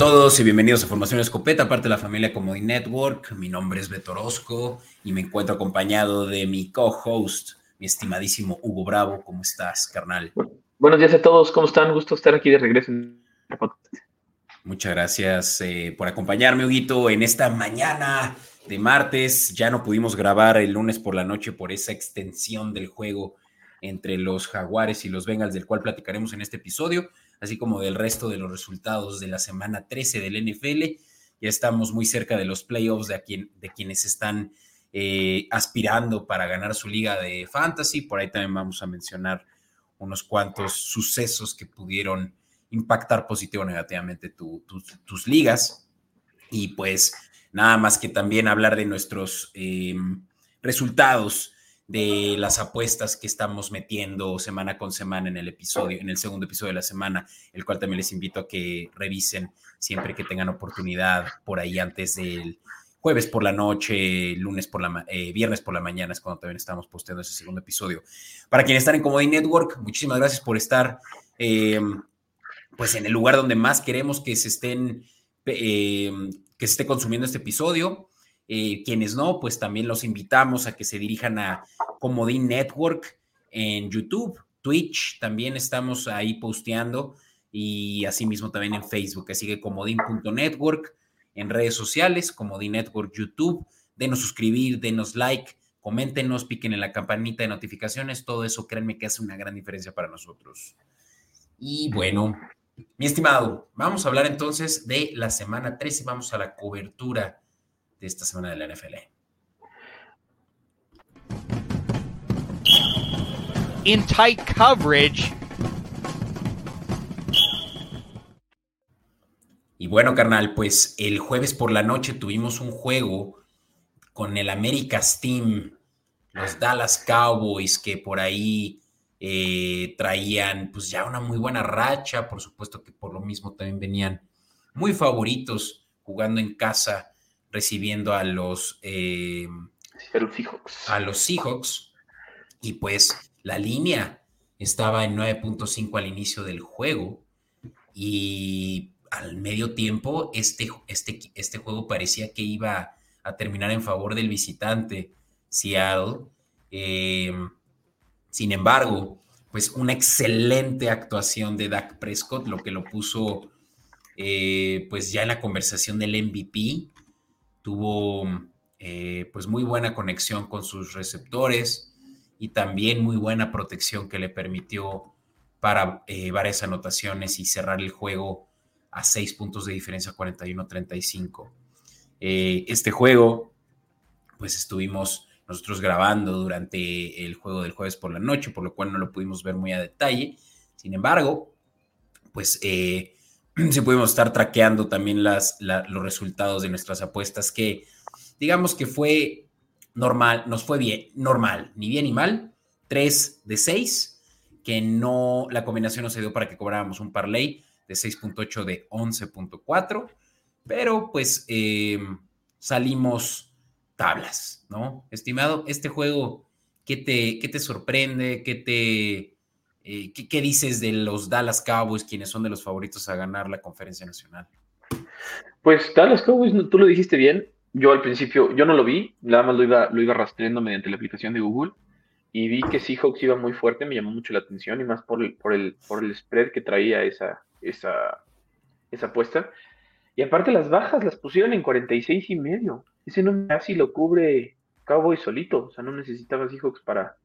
todos y bienvenidos a Formación Escopeta, parte de la familia Comedy Network. Mi nombre es Beto Orozco y me encuentro acompañado de mi co-host, mi estimadísimo Hugo Bravo. ¿Cómo estás, carnal? Buenos días a todos, ¿cómo están? Gusto estar aquí de regreso. Muchas gracias eh, por acompañarme, Huguito, en esta mañana de martes. Ya no pudimos grabar el lunes por la noche por esa extensión del juego entre los Jaguares y los Bengals, del cual platicaremos en este episodio así como del resto de los resultados de la semana 13 del NFL. Ya estamos muy cerca de los playoffs de, de quienes están eh, aspirando para ganar su liga de fantasy. Por ahí también vamos a mencionar unos cuantos sucesos que pudieron impactar positivo o negativamente tus ligas. Y pues nada más que también hablar de nuestros eh, resultados de las apuestas que estamos metiendo semana con semana en el episodio, en el segundo episodio de la semana, el cual también les invito a que revisen siempre que tengan oportunidad por ahí antes del jueves por la noche, lunes por la eh, viernes por la mañana es cuando también estamos posteando ese segundo episodio. Para quienes están en Comedy Network, muchísimas gracias por estar em, pues en el lugar donde más queremos que se estén em, que se esté consumiendo este episodio. Eh, quienes no, pues también los invitamos a que se dirijan a Comodín Network en YouTube, Twitch, también estamos ahí posteando y asimismo también en Facebook. Así que comodín.network en redes sociales, Comodín Network YouTube. Denos suscribir, denos like, coméntenos, piquen en la campanita de notificaciones. Todo eso, créanme que hace una gran diferencia para nosotros. Y bueno, mi estimado, vamos a hablar entonces de la semana 13. Vamos a la cobertura de esta semana de la NFL. In tight coverage. Y bueno, carnal, pues el jueves por la noche tuvimos un juego con el America's Team, los Dallas Cowboys, que por ahí eh, traían pues ya una muy buena racha, por supuesto que por lo mismo también venían muy favoritos jugando en casa recibiendo a los, eh, Seahawks. a los Seahawks. Y pues la línea estaba en 9.5 al inicio del juego. Y al medio tiempo, este, este, este juego parecía que iba a terminar en favor del visitante Seattle. Eh, sin embargo, pues una excelente actuación de Dak Prescott, lo que lo puso eh, pues ya en la conversación del MVP tuvo eh, pues muy buena conexión con sus receptores y también muy buena protección que le permitió para eh, varias anotaciones y cerrar el juego a seis puntos de diferencia, 41-35. Eh, este juego, pues estuvimos nosotros grabando durante el juego del jueves por la noche, por lo cual no lo pudimos ver muy a detalle. Sin embargo, pues si pudimos estar traqueando también las, los resultados de nuestras apuestas, que digamos que fue normal, nos fue bien, normal, ni bien ni mal, 3 de 6, que no, la combinación no se dio para que cobráramos un parlay de 6.8 de 11.4, pero pues em, salimos tablas, ¿no? Estimado, este juego, ¿qué te, qué te sorprende? ¿Qué te eh, ¿qué, dices de los Dallas Cowboys, quienes son de los favoritos a ganar la conferencia nacional? Pues Dallas Cowboys, tú lo dijiste bien. Yo al principio, yo no lo vi, nada más lo iba, lo iba rastreando mediante la aplicación de Google y vi que Seahawks iba muy fuerte, me llamó mucho la atención y más por el, por el, por el spread que traía esa, esa, esa apuesta. Y aparte las bajas las pusieron en 46 y medio. Ese número casi lo cubre Cowboys solito, o sea, no necesitaba Seahawks para,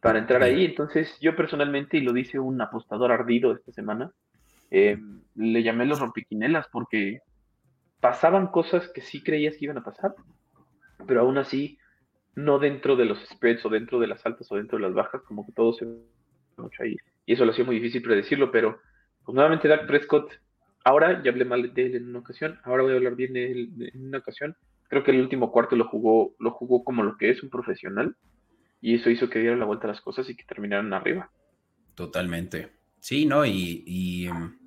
para entrar ahí. Entonces, yo personalmente, y lo dice un apostador ardido esta semana, eh, le llamé los rompiquinelas porque pasaban cosas que sí creías que iban a pasar, pero aún así, no dentro de los spreads o dentro de las altas o dentro de las bajas, como que todo se mucho ahí. Y eso lo hacía muy difícil predecirlo, pero pues nuevamente Dak Prescott, ahora ya hablé mal de él en una ocasión, ahora voy a hablar bien de él en una ocasión. Creo que el último cuarto lo jugó, lo jugó como lo que es un profesional y eso hizo que dieran la vuelta a las cosas y que terminaran arriba. Totalmente. Sí, ¿no? Y, em,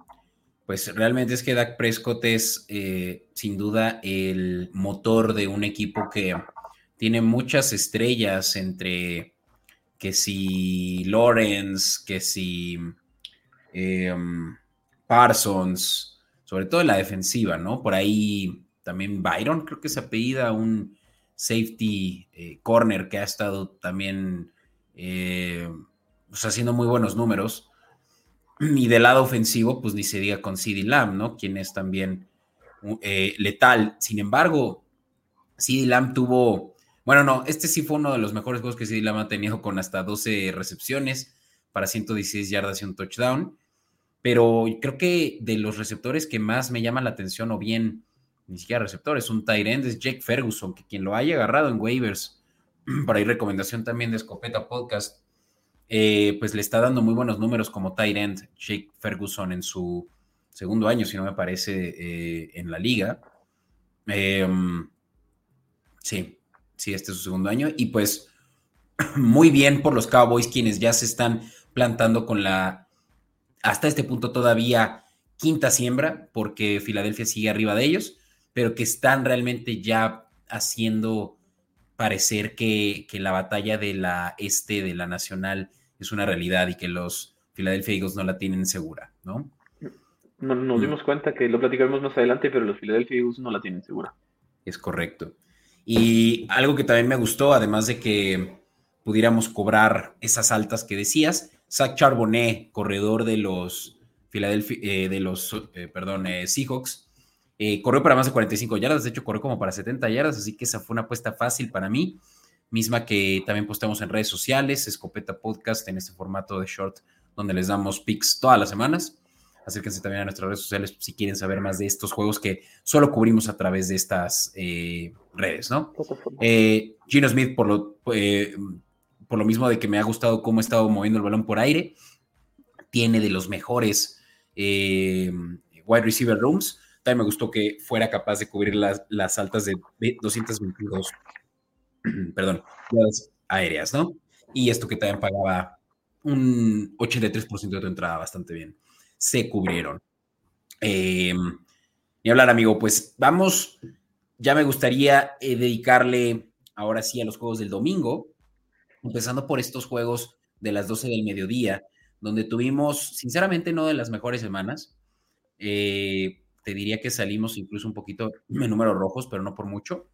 pues realmente es que Dak Prescott es eh, sin duda el motor de un equipo que tiene muchas estrellas entre que si Lawrence, que si em, Parsons, sobre todo en la defensiva, ¿no? Por ahí también Byron, creo que se apellida un safety eh, corner que ha estado también eh, pues, haciendo muy buenos números. Y del lado ofensivo, pues ni se diga con CD Lamb, ¿no? Quien es también eh, letal. Sin embargo, CD Lamb tuvo, bueno, no, este sí fue uno de los mejores juegos que CD Lamb ha tenido con hasta 12 recepciones para 116 yardas y un touchdown. Pero creo que de los receptores que más me llama la atención, o bien ni siquiera receptores, un tight end es Jake Ferguson, que quien lo haya agarrado en waivers, por ahí recomendación también de Escopeta Podcast, eh, pues le está dando muy buenos números como tight end Jake Ferguson en su segundo año, si no me parece, eh, en la liga. Em, sí, sí, este es su segundo año. Y pues muy bien por los Cowboys, quienes ya se están plantando con la, hasta este punto todavía, quinta siembra, porque Filadelfia sigue arriba de ellos, pero que están realmente ya haciendo parecer que, que la batalla de la este, de la nacional, es una realidad y que los Philadelphia Eagles no la tienen segura, ¿no? Nos mm. dimos cuenta que lo platicaremos más adelante, pero los Philadelphia Eagles no la tienen segura. Es correcto. Y algo que también me gustó, además de que pudiéramos cobrar esas altas que decías, Zach Charbonnet, corredor de los Philadelphia, eh, de los, eh, perdón, eh, Seahawks, corrió para más de 45 yardas, de hecho corrió como para 70 yardas, así que esa fue una apuesta fácil para mí, misma que también postamos en redes sociales, Escopeta Podcast, en este formato de short, donde les damos picks todas las semanas. Acérquense también a nuestras redes sociales si quieren saber más de estos juegos que solo cubrimos a través de estas eh, redes, ¿no? Eh, Gino Smith, por lo, eh, por lo mismo de que me ha gustado cómo ha estado moviendo el balón por aire, tiene de los mejores wide receiver rooms. Me gustó que fuera capaz de cubrir las, las altas de 222, perdón, aéreas, ¿no? Y esto que también pagaba un 83% de tu entrada bastante bien se cubrieron. Eh, y hablar, amigo, pues vamos, ya me gustaría eh, dedicarle ahora sí a los juegos del domingo, empezando por estos juegos de las 12 del mediodía, donde tuvimos, sinceramente, no de las mejores semanas. Eh, te diría que salimos incluso un poquito en números rojos, pero no por mucho.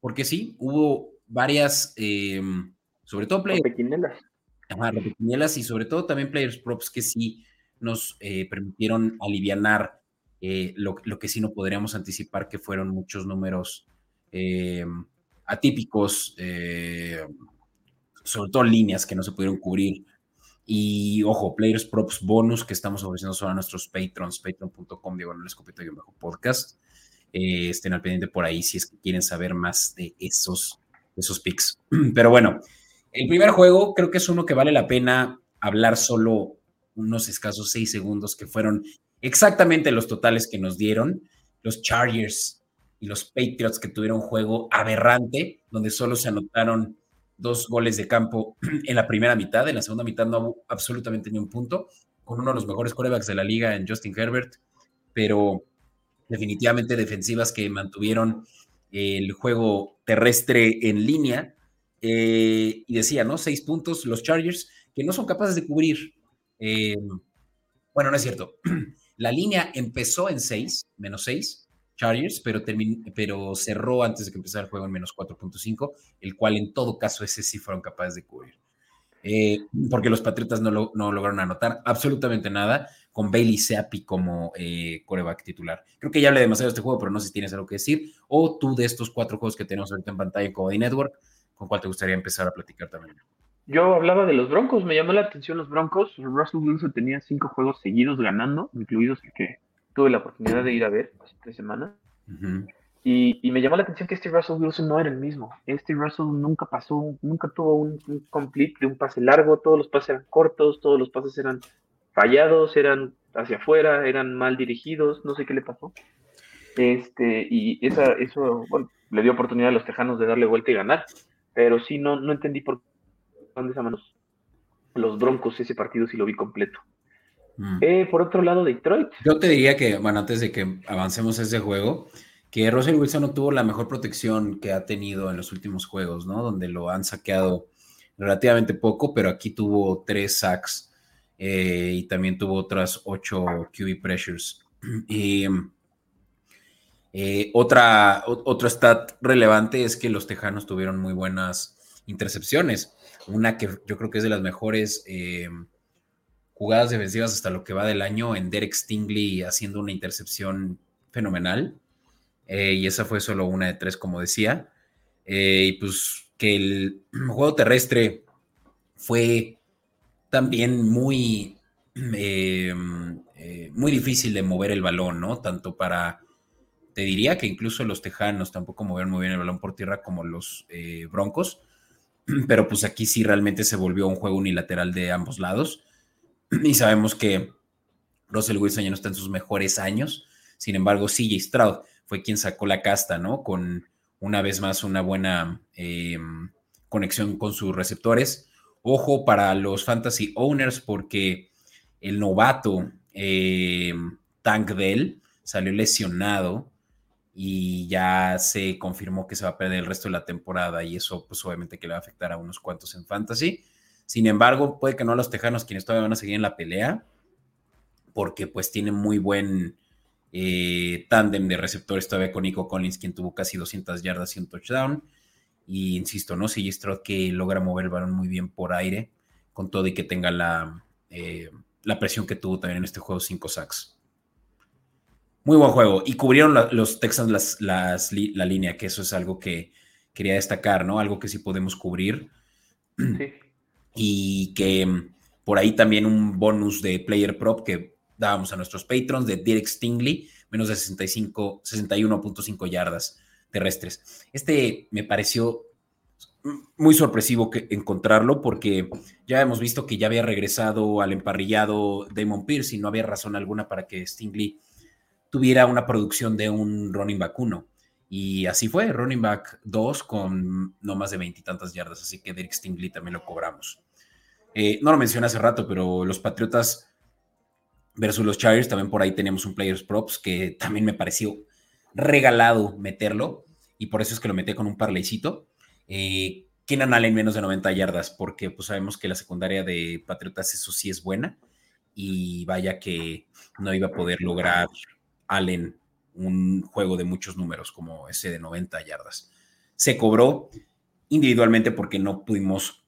porque sí, hubo varias, sobre todo play y sobre todo también players props que sí nos eh, permitieron aliviar eh, lo, que sí no podríamos anticipar, que fueron muchos números eh, atípicos, sobre todo líneas que no se pudieron cubrir. Y ojo, Players Props bonus que estamos ofreciendo solo a nuestros patrons, patreon.com, digo, no les y bajo podcast. estén al pendiente por ahí si es que quieren saber más de esos, de esos picks. Pero bueno, el primer juego creo que es uno que vale la pena hablar solo unos escasos seis segundos, que fueron exactamente los totales que nos dieron los Chargers y los Patriots que tuvieron un juego aberrante, donde solo se anotaron dos goles de campo en la primera mitad, en la segunda mitad no hubo absolutamente ni un punto, con uno de los mejores corebacks de la liga en Justin Herbert, pero definitivamente defensivas que mantuvieron el juego terrestre en línea eh, y decía, ¿no? Seis puntos los Chargers que no son capaces de cubrir. Eh, bueno, no es cierto. La línea empezó en seis, menos seis, Chargers, pero, pero cerró antes de que empezara el juego en menos 4.5, el cual en todo caso ese sí fueron capaces de cubrir. Eh, porque los Patriotas no, lograron anotar absolutamente nada con Bailey Seapi como coreback titular. Creo que ya hablé demasiado de este juego, pero no sé si tienes algo que decir. O tú de estos cuatro juegos que tenemos ahorita en pantalla en Comedy Network, ¿Con cuál te gustaría empezar a platicar también? Yo hablaba de los Broncos, me llamó la atención los Broncos. Russell Wilson tenía cinco juegos seguidos ganando, incluidos el que tuve la oportunidad de ir a ver hace tres semanas. y, me llamó la atención que este Russell Wilson no era el mismo. Este Russell nunca pasó, nunca tuvo un, un complete de un pase largo, todos los pases eran cortos, todos los pases eran fallados, eran hacia afuera, eran mal dirigidos, no sé qué le pasó. Este, y esa, eso le dio oportunidad a los Tejanos de darle vuelta y ganar pero sí no, no entendí por dónde esa manos los Broncos ese partido sí lo vi completo. Mm. Eh, por otro lado, Detroit. Yo te diría que, bueno, antes de que avancemos ese juego, que Russell Wilson no tuvo la mejor protección que ha tenido en los últimos juegos, ¿no? Donde lo han saqueado relativamente poco, pero aquí tuvo tres sacks eh, y también tuvo otras ocho QB pressures. Y eh, otra, otro stat relevante es que los Tejanos tuvieron muy buenas intercepciones. Una que yo creo que es de las mejores eh, jugadas defensivas hasta lo que va del año en Derek Stingley haciendo una intercepción fenomenal. Eh, y esa fue solo una de tres, como decía. y pues que el juego terrestre fue también muy, muy difícil de mover el balón, ¿no? Tanto para te diría que incluso los Tejanos tampoco movieron muy bien el balón por tierra como los eh, Broncos, pero pues aquí sí realmente se volvió un juego unilateral de ambos lados. Y sabemos que Russell Wilson ya no está en sus mejores años. Sin embargo, CJ Stroud fue quien sacó la casta, ¿no? Con una vez más una buena em, conexión con sus receptores. Ojo para los fantasy owners porque el novato em, Tank Dell salió lesionado y ya se confirmó que se va a perder el resto de la temporada y eso pues obviamente que le va a afectar a unos cuantos en fantasy. Sin embargo, puede que no los Tejanos quienes todavía van a seguir en la pelea porque pues tiene muy buen eh, tándem de receptores todavía con Nico Collins quien tuvo casi 200 yardas y un touchdown. Y insisto, ¿no? Si que logra mover el balón muy bien por aire con todo y que tenga la, eh, la presión que tuvo también en este juego 5 sacks. Muy buen juego. Y cubrieron los Texans las, la línea, que eso es algo que quería destacar, ¿no? Algo que sí podemos cubrir. Sí. Y que mm, por ahí también un bonus de player prop que dábamos a nuestros patrons de Derek Stingley, menos de 65, 61.5 yardas terrestres. Este me pareció muy sorpresivo que encontrarlo porque ya hemos visto que ya había regresado al emparrillado Damon Pierce y no había razón alguna para que Stingley tuviera una producción de un running 1. Y así fue, running back 2 con no más de veintitantas yardas, así que Derek Stingley también lo cobramos. Eh, no lo mencioné hace rato, pero los Patriotas versus los Chargers, también por ahí tenemos un Players Props que también me pareció regalado meterlo, y por eso es que lo metí con un parleycito. Eh, Keenan Allen menos de 90 yardas, porque pues sabemos que la secundaria de Patriotas eso sí es buena, y vaya que no iba a poder lograr Allen un juego de muchos números como ese de 90 yardas. Se cobró individualmente porque no pudimos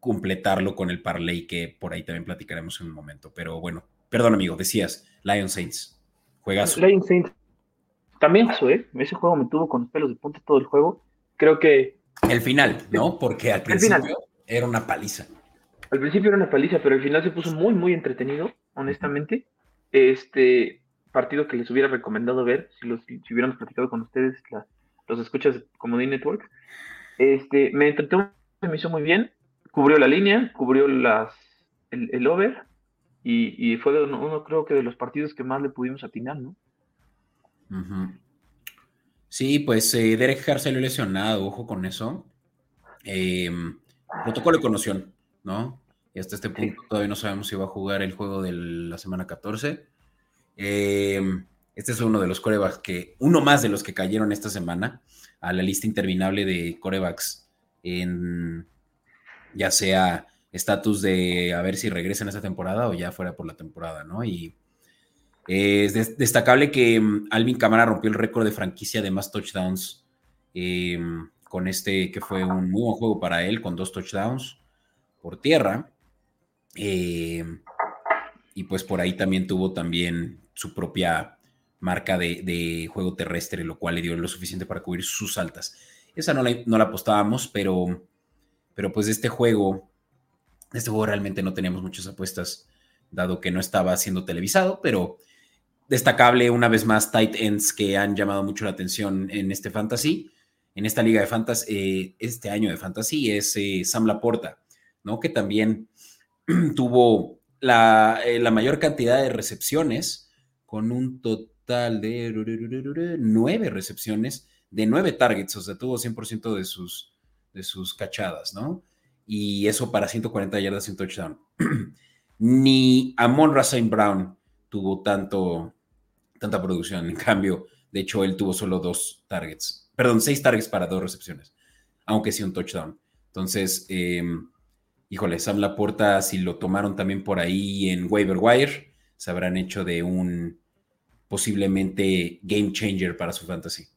completarlo con el parlay que por ahí también platicaremos en un momento. Pero bueno, perdón amigo, decías, Lion Saints, juegas. Lion Saints, también eso, ¿eh? Ese juego me tuvo con los pelos de punta todo el juego. Creo que... El final, ¿no? Porque al principio era una paliza. Al principio era una paliza, pero al final se puso muy, muy entretenido, honestamente. Este, partido que les hubiera recomendado ver si, los, si hubiéramos platicado con ustedes, los escuchas de Comodín Network. Este, me entretuvo, me hizo muy bien, cubrió la línea, cubrió las, el, over y, fue uno, creo que de los partidos que más le pudimos atinar, ¿no? Sí, pues eh, Derek Carr salió lesionado, ojo con eso. Eh, protocolo de conmoción, ¿no? Y hasta este punto todavía no sabemos si va a jugar el juego de la semana 14. Eh, este es uno de los corebacks que, uno más de los que cayeron esta semana a la lista interminable de corebacks en ya sea estatus de a ver si regresan esta temporada o ya fuera por la temporada, ¿no? Y es destacable que mm, Alvin Camara rompió el récord de franquicia de más touchdowns eh, con este que fue un muy buen juego para él, con dos touchdowns por tierra. Y pues por ahí también tuvo también su propia marca de, juego terrestre, lo cual le dio lo suficiente para cubrir sus altas. Esa no la, no la apostábamos, pero, pero pues de este juego, de este juego realmente no teníamos muchas apuestas, dado que no estaba siendo televisado, pero destacable una vez más tight ends que han llamado mucho la atención en este fantasy, en esta liga de fantasy, eh, este año de fantasy, es eh, Sam Laporta, ¿no? Que también tuvo la, eh, la mayor cantidad de recepciones con un total de nueve recepciones, de nueve targets, o sea, tuvo 100% de sus, de sus cachadas, ¿no? Y eso para 140 yardas y un touchdown. Ni Amon Rasain Brown tuvo tanto, tanta producción, en cambio, de hecho, él tuvo solo dos targets, perdón, seis targets para dos recepciones, aunque sí un touchdown. Entonces, em, híjole, Sam Laporta, si lo tomaron también por ahí en waiver wire, se habrán hecho de un posiblemente game changer para su fantasy.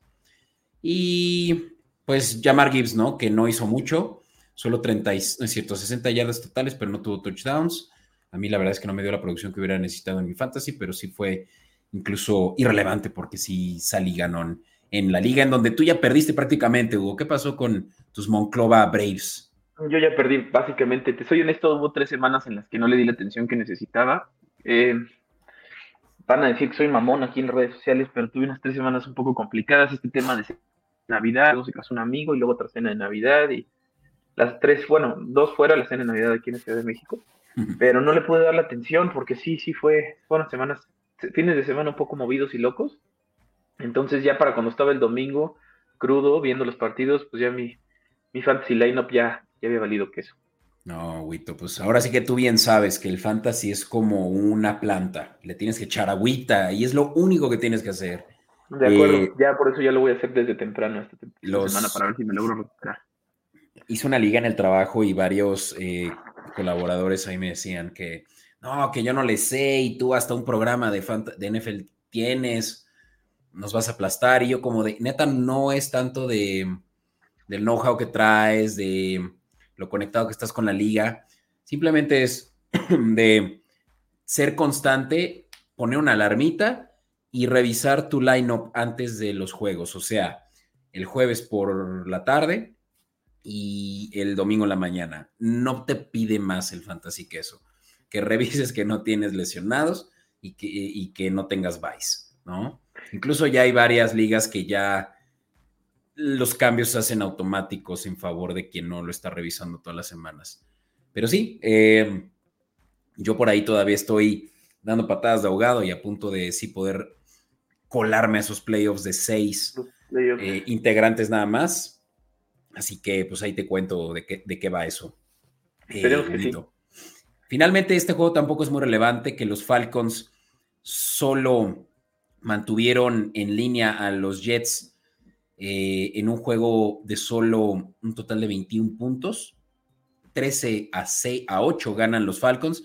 Y pues Jamar Gibbs, ¿no? Que no hizo mucho, solo 30, es cierto, 60 yardas totales, pero no tuvo touchdowns. A mí la verdad es que no me dio la producción que hubiera necesitado en mi fantasy, pero sí fue incluso irrelevante porque sí salí ganón en la liga en donde tú ya perdiste prácticamente, Hugo. ¿Qué pasó con tus Monclova Braves? Yo ya perdí, básicamente. Te soy honesto, hubo tres semanas en las que no le di la atención que necesitaba. Eh, van a decir que soy mamón aquí en redes sociales, pero tuve unas tres semanas un poco complicadas. Este tema de Navidad, luego se casó un amigo y luego otra cena de Navidad y las tres, bueno, dos fuera la cena de Navidad aquí en la Ciudad de México, pero no le pude dar la atención porque sí, sí fue, fueron semanas, fines de semana un poco movidos y locos. Entonces ya para cuando estaba el domingo crudo viendo los partidos, pues ya mi, mi fantasy lineup ya, ya había valido queso. No, Wito, pues ahora sí que tú bien sabes que el fantasy es como una planta. Le tienes que echar agüita y es lo único que tienes que hacer. De acuerdo, eh, ya por eso ya lo voy a hacer desde temprano esta, semana para ver si me logro recuperar. Hice una liga en el trabajo y varios eh, colaboradores ahí me decían que no, que yo no le sé y tú hasta un programa de, de NFL tienes, nos vas a aplastar. Y yo como de, neta, no es tanto de del know-how que traes, de lo conectado que estás con la liga. Simplemente es de ser constante, poner una alarmita y revisar tu lineup antes de los juegos. O sea, el jueves por la tarde y el domingo en la mañana. No te pide más el fantasy que eso. Que revises que no tienes lesionados y que, que no tengas vice, ¿no? Incluso ya hay varias ligas que ya los cambios se hacen automáticos en favor de quien no lo está revisando todas las semanas. Pero sí, eh, yo por ahí todavía estoy dando patadas de ahogado y a punto de sí poder colarme a esos playoffs de seis eh, integrantes nada más. Así que pues ahí te cuento de qué, de qué va eso. Eh, Finalmente, este juego tampoco es muy relevante, que los Falcons solo mantuvieron en línea a los Jets eh, en un juego de solo un total de 21 puntos. 13 a, 6, a 8 ganan los Falcons.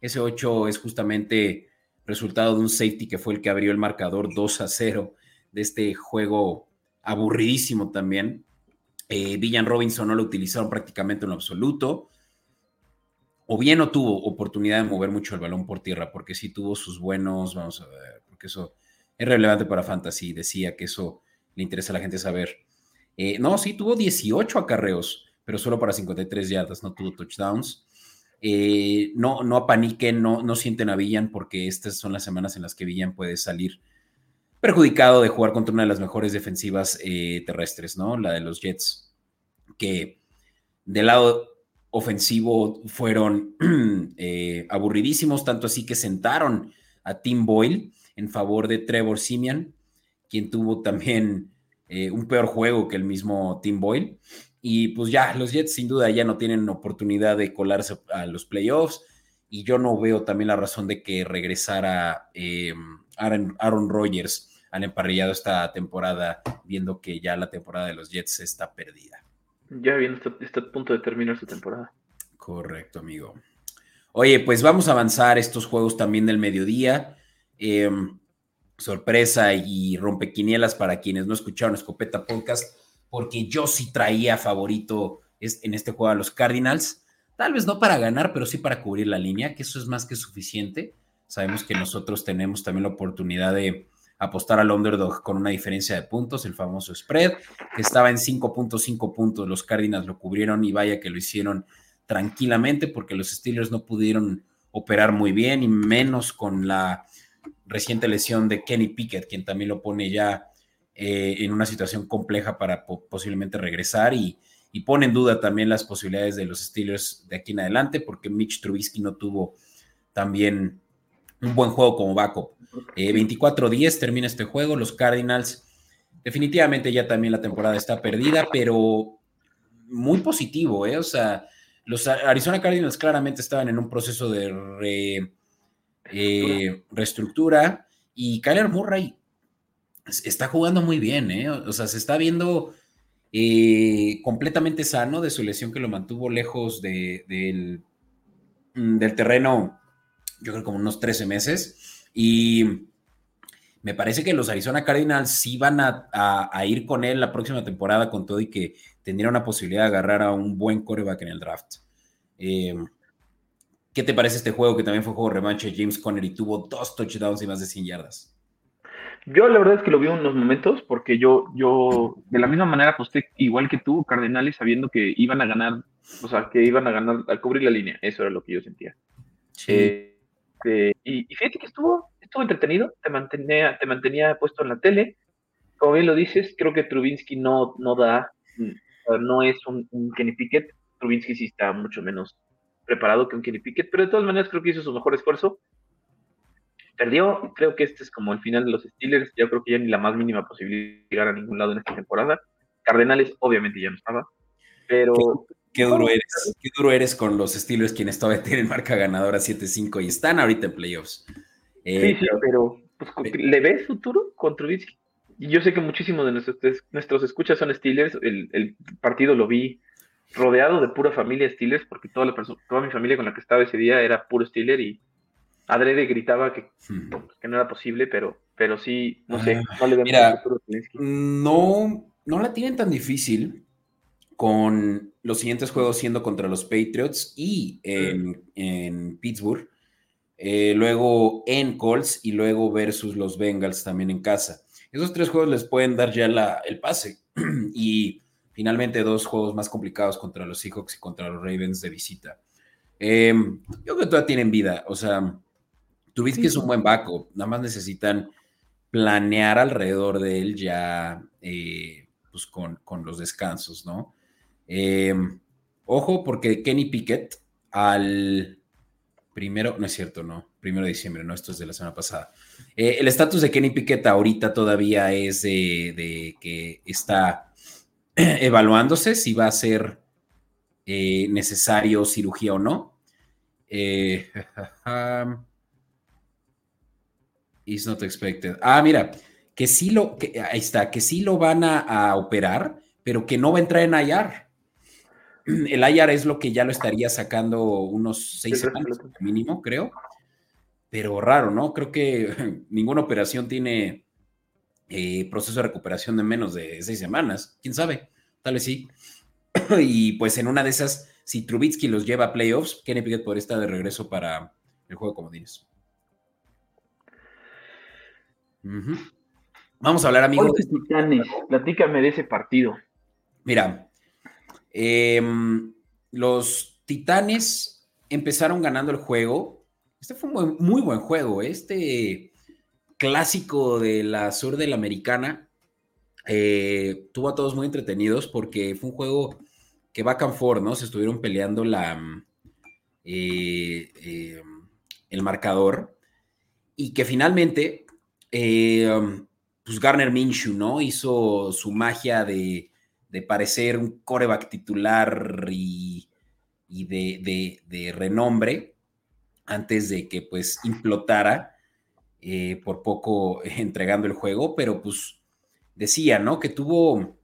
Ese 8 es justamente resultado de un safety que fue el que abrió el marcador 2 a 0 de este juego aburridísimo también. Eh, Villan Robinson no lo utilizaron prácticamente en absoluto. O bien no tuvo oportunidad de mover mucho el balón por tierra, porque sí tuvo sus buenos, vamos a ver, porque eso es relevante para Fantasy. Decía que eso le interesa a la gente saber. Eh, no, sí, tuvo 18 acarreos, pero solo para 53 yardas, no tuvo touchdowns. Eh, no, no apaniquen, no, no sienten a Villan, porque estas son las semanas en las que Villan puede salir perjudicado de jugar contra una de las mejores defensivas eh, terrestres, ¿no? La de los Jets, que del lado ofensivo fueron aburridísimos, tanto así que sentaron a Tim Boyle en favor de Trevor Simeon quien tuvo también eh, un peor juego que el mismo Tim Boyle. Y pues ya, los Jets sin duda ya no tienen oportunidad de colarse a los playoffs. Y yo no veo también la razón de que regresara eh, Aaron, Aaron Rodgers al emparrillado esta temporada, viendo que ya la temporada de los Jets está perdida. Ya viene, está, a punto de terminar su temporada. Correcto, amigo. Oye, pues vamos a avanzar estos juegos también del mediodía. Eh, sorpresa y rompequinielas para quienes no escucharon Escopeta Podcast, porque yo sí traía favorito en este juego a los Cardinals. Tal vez no para ganar, pero sí para cubrir la línea, que eso es más que suficiente. Sabemos que nosotros tenemos también la oportunidad de apostar al underdog con una diferencia de puntos, el famoso spread, que estaba en 5.5 puntos. Los Cardinals lo cubrieron y vaya que lo hicieron tranquilamente porque los Steelers no pudieron operar muy bien y menos con la reciente lesión de Kenny Pickett, quien también lo pone ya eh, en una situación compleja para posiblemente regresar y, pone en duda también las posibilidades de los Steelers de aquí en adelante, porque Mitch Trubisky no tuvo también un buen juego como backup. 24-10 eh, termina este juego, los Cardinals definitivamente ya también la temporada está perdida, pero muy positivo, ¿eh? O sea, los Arizona Cardinals claramente estaban en un proceso de eh, reestructura y Kyler Murray está jugando muy bien, ¿eh? O sea, se está viendo eh, completamente sano de su lesión que lo mantuvo lejos del, mm, del terreno, yo creo como unos 13 meses. Y me parece que los Arizona Cardinals sí van a, ir con él la próxima temporada con todo y que tendría una posibilidad de agarrar a un buen coreback en el draft. Eh, ¿Qué te parece este juego que también fue juego revanche? James Conner y tuvo dos touchdowns y más de 100 yardas. Yo la verdad es que lo vi en unos momentos porque yo, yo de la misma manera aposté igual que tú, Cardenales, sabiendo que iban a ganar, o sea, que iban a ganar al cubrir la línea. Eso era lo que yo sentía. Sí. Eh, eh, y, fíjate que estuvo, estuvo entretenido, te mantenía, te mantenía puesto en la tele. Como bien lo dices, creo que Trubinsky no, no da, no es un, Kenny Pickett. Trubinsky sí está mucho menos preparado que un Kenny Pickett, pero de todas maneras creo que hizo su mejor esfuerzo. Perdió, creo que este es como el final de los Steelers, yo creo que ya ni la más mínima posibilidad de llegar a ningún lado en esta temporada. Cardenales obviamente ya no estaba, pero Qué duro eres, qué duro eres con los Steelers, quienes todavía tienen marca ganadora 7-5 y están ahorita en playoffs. Eh, sí, sí, pero pues, ¿le ves futuro con Trubisky? Yo sé que muchísimos de nuestros, nuestros escuchas son Steelers. El, partido lo vi rodeado de pura familia Steelers, porque toda, la toda mi familia con la que estaba ese día era puro Steeler y Adrede gritaba que, hmm. que no era posible, pero, pero sí, no sé, ah, no le mira, No, no la tienen tan difícil con los siguientes juegos siendo contra los Patriots y en, Pittsburgh, eh, luego en Colts y luego versus los Bengals también en casa. Esos tres juegos les pueden dar ya el pase y finalmente dos juegos más complicados contra los Seahawks y contra los Ravens de visita. Em, yo creo que todavía tienen vida, o sea, que es un buen backup, nada más necesitan planear alrededor de él ya eh, pues con, con los descansos, ¿no? Em, ojo, porque Kenny Pickett al primero, no es cierto, no, primero de diciembre, no, esto es de la semana pasada. Eh, el estatus de Kenny Pickett ahorita todavía es de, que está evaluándose si va a ser eh, necesario cirugía o no. Eh, is not expected. Ah, mira, que sí lo, que, ahí está, que sí lo van a, a operar, pero que no va a entrar en IR. El IAR es lo que ya lo estaría sacando unos seis semanas mínimo, creo. Pero raro, ¿no? Creo que ninguna operación tiene eh, proceso de recuperación de menos de seis semanas. ¿Quién sabe? Tal vez sí. y pues en una de esas, si Trubitsky los lleva a playoffs, Kenny Pickett podría estar de regreso para el juego de comodines. Vamos a hablar, amigos. Platícame de ese partido. Mira, Em, los Titanes empezaron ganando el juego. Este fue un muy, buen juego. ¿eh? Este clásico de la sur de la americana eh, tuvo a todos muy entretenidos porque fue un juego que back and ¿no? Se estuvieron peleando la, eh, el marcador y que finalmente, pues Garner Minshew, ¿no? Hizo su magia de de parecer un coreback titular y, de, renombre antes de que pues implotara eh, por poco entregando el juego, pero pues decía, ¿no? Que tuvo...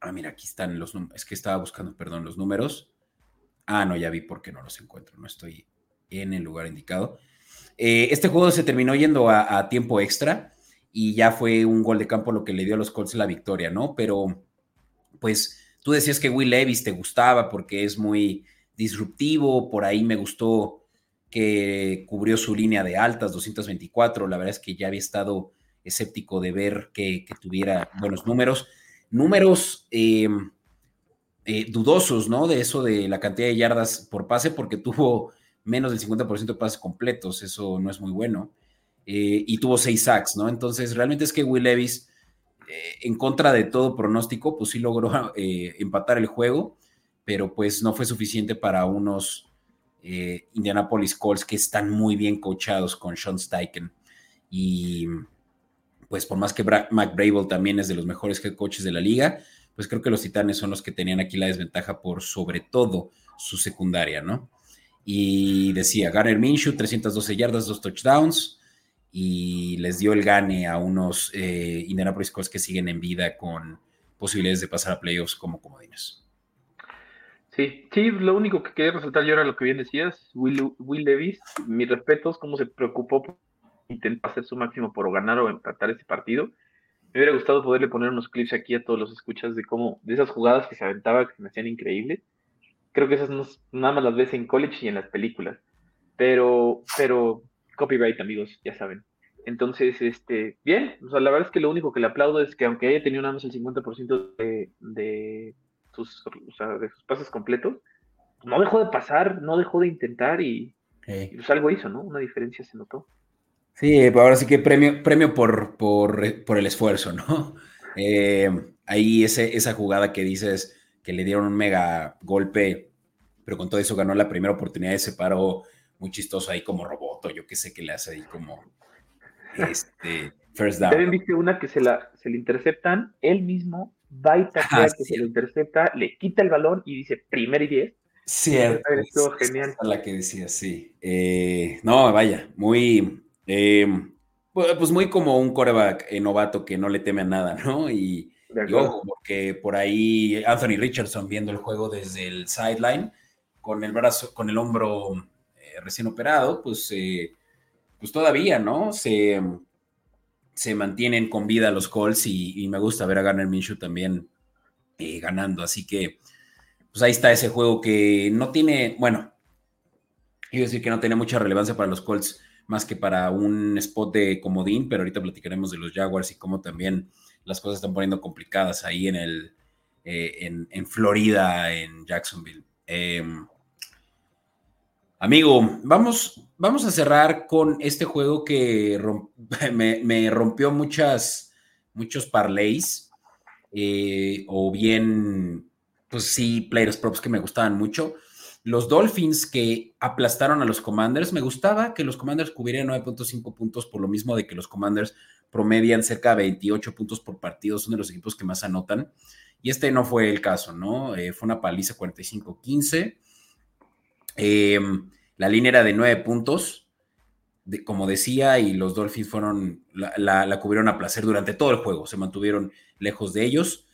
Ah, mira, aquí están los números. Es que estaba buscando, perdón, los números. Ah, no, ya vi por qué no los encuentro. No estoy en el lugar indicado. Eh, este juego se terminó yendo a, a, tiempo extra y ya fue un gol de campo lo que le dio a los Colts la victoria, ¿no? Pero pues tú decías que Will Levis te gustaba porque es muy disruptivo, por ahí me gustó que cubrió su línea de altas, 224, la verdad es que ya había estado escéptico de ver que, tuviera buenos números, números em, eh, dudosos, ¿no? De eso de la cantidad de yardas por pase, porque tuvo menos del 50% de pases completos, eso no es muy bueno, eh, y tuvo seis sacks, ¿no? Entonces, realmente es que Will Levis eh, en contra de todo pronóstico, pues sí logró eh, empatar el juego, pero pues no fue suficiente para unos eh, Indianapolis Colts que están muy bien coachados con Sean Steichen. Y pues por más que Mac Brable también es de los mejores head coaches de la liga, pues creo que los Titanes son los que tenían aquí la desventaja por sobre todo su secundaria, ¿no? Y decía, Garner Minshew, 312 yardas, dos touchdowns, y les dio el gane a unos eh, Indianapolis Colts que siguen en vida con posibilidades de pasar a playoffs como comodines. Sí, sí, lo único que quería resaltar yo era lo que bien decías, Will, Will Levis, mis respetos, cómo se preocupó por intentar hacer su máximo por ganar o empatar este partido. Me hubiera gustado poderle poner unos clips aquí a todos los escuchas de cómo, de esas jugadas que se aventaba, que me hacían increíbles. Creo que esas no, nada más las ves en college y en las películas. Pero, pero, copyright, amigos, ya saben. Entonces, este, bien, o sea, la verdad es que lo único que le aplaudo es que aunque haya tenido nada más el 50% de, de, sus, o sea, de sus pases completos, no dejó de pasar, no dejó de intentar y, y pues algo hizo, ¿no? Una diferencia se notó. Sí, ahora sí que premio, premio por, por, por el esfuerzo, ¿no? Eh, ahí ese, esa jugada que dices que le dieron un mega golpe, pero con todo eso ganó la primera oportunidad y se paró muy chistoso ahí como roboto, yo qué sé que le hace ahí como este, first down. También viste una que se, la, se le interceptan, él mismo va y ah, que se lo intercepta, le quita el balón y dice primer y diez. Cierto. Estuvo genial. La que decía, sí. Eh, no, vaya, muy, eh, pues muy como un coreback eh, novato que no le teme a nada, ¿no? Y, y ojo, porque por ahí Anthony Richardson viendo el juego desde el sideline, con el brazo, con el hombro recién operado, pues pues todavía, ¿no? Se, se mantienen con vida los Colts y, me gusta ver a Garner Minshew también eh, ganando. Así que, pues ahí está ese juego que no tiene, bueno, quiero decir que no tiene mucha relevancia para los Colts más que para un spot de comodín, pero ahorita platicaremos de los Jaguars y cómo también las cosas están poniendo complicadas ahí en el, eh, en, Florida, en Jacksonville. Em, amigo, vamos, vamos a cerrar con este juego que me, rompió muchas, muchos parlays, eh, o bien, pues sí, players props que me gustaban mucho. Los Dolphins que aplastaron a los Commanders, me gustaba que los Commanders cubrieran 9.5 puntos por lo mismo de que los Commanders promedian cerca de 28 puntos por partido, son de los equipos que más anotan. Y este no fue el caso, ¿no? Eh, fue una paliza 45-15. Eh, la línea era de nueve puntos, de, como decía, y los Dolphins fueron, la, cubrieron a placer durante todo el juego, se mantuvieron lejos de ellos.